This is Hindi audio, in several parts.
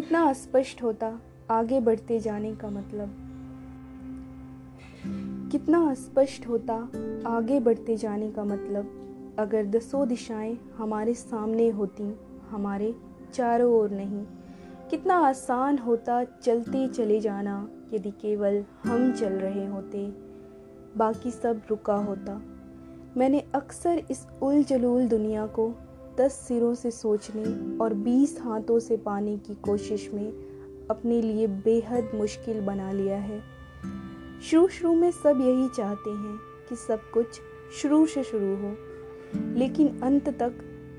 कितना अस्पष्ट होता आगे बढ़ते जाने का मतलब। कितना अस्पष्ट होता आगे बढ़ते जाने का मतलब। अगर दसों दिशाएँ हमारे सामने होती, हमारे चारों ओर नहीं। कितना आसान होता चलते चले जाना, यदि केवल हम चल रहे होते, बाकी सब रुका होता। मैंने अक्सर इस उल जलूल दुनिया को दस सिरों से सोचने और बीस हाथों से पाने की कोशिश में अपने लिए बेहद मुश्किल बना लिया है। शुरू शुरू में सब यही चाहते हैं कि सब कुछ शुरू से शुरू हो, लेकिन अंत तक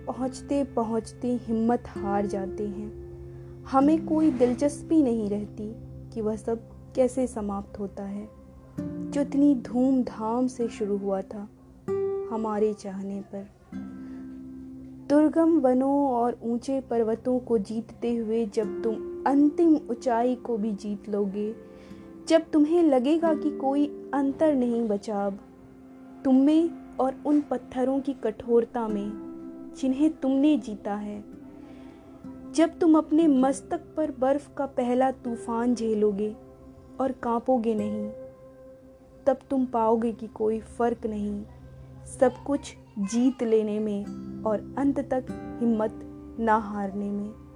पहुँचते पहुँचते हिम्मत हार जाते हैं। हमें कोई दिलचस्पी नहीं रहती कि वह सब कैसे समाप्त होता है। जो इतनी धूमधाम से शुरू हुआ था हमारे चाहने पर। दुर्गम वनों और ऊँचे पर्वतों को जीतते हुए जब तुम अंतिम ऊंचाई को भी जीत लोगे, जब तुम्हें लगेगा कि कोई अंतर नहीं बचा अब, तुम में और उन पत्थरों की कठोरता में जिन्हें तुमने जीता है, जब तुम अपने मस्तक पर बर्फ़ का पहला तूफ़ान झेलोगे और कांपोगे नहीं, तब तुम पाओगे कि कोई फ़र्क नहीं। सब कुछ जीत लेने में और अंत तक हिम्मत ना हारने में।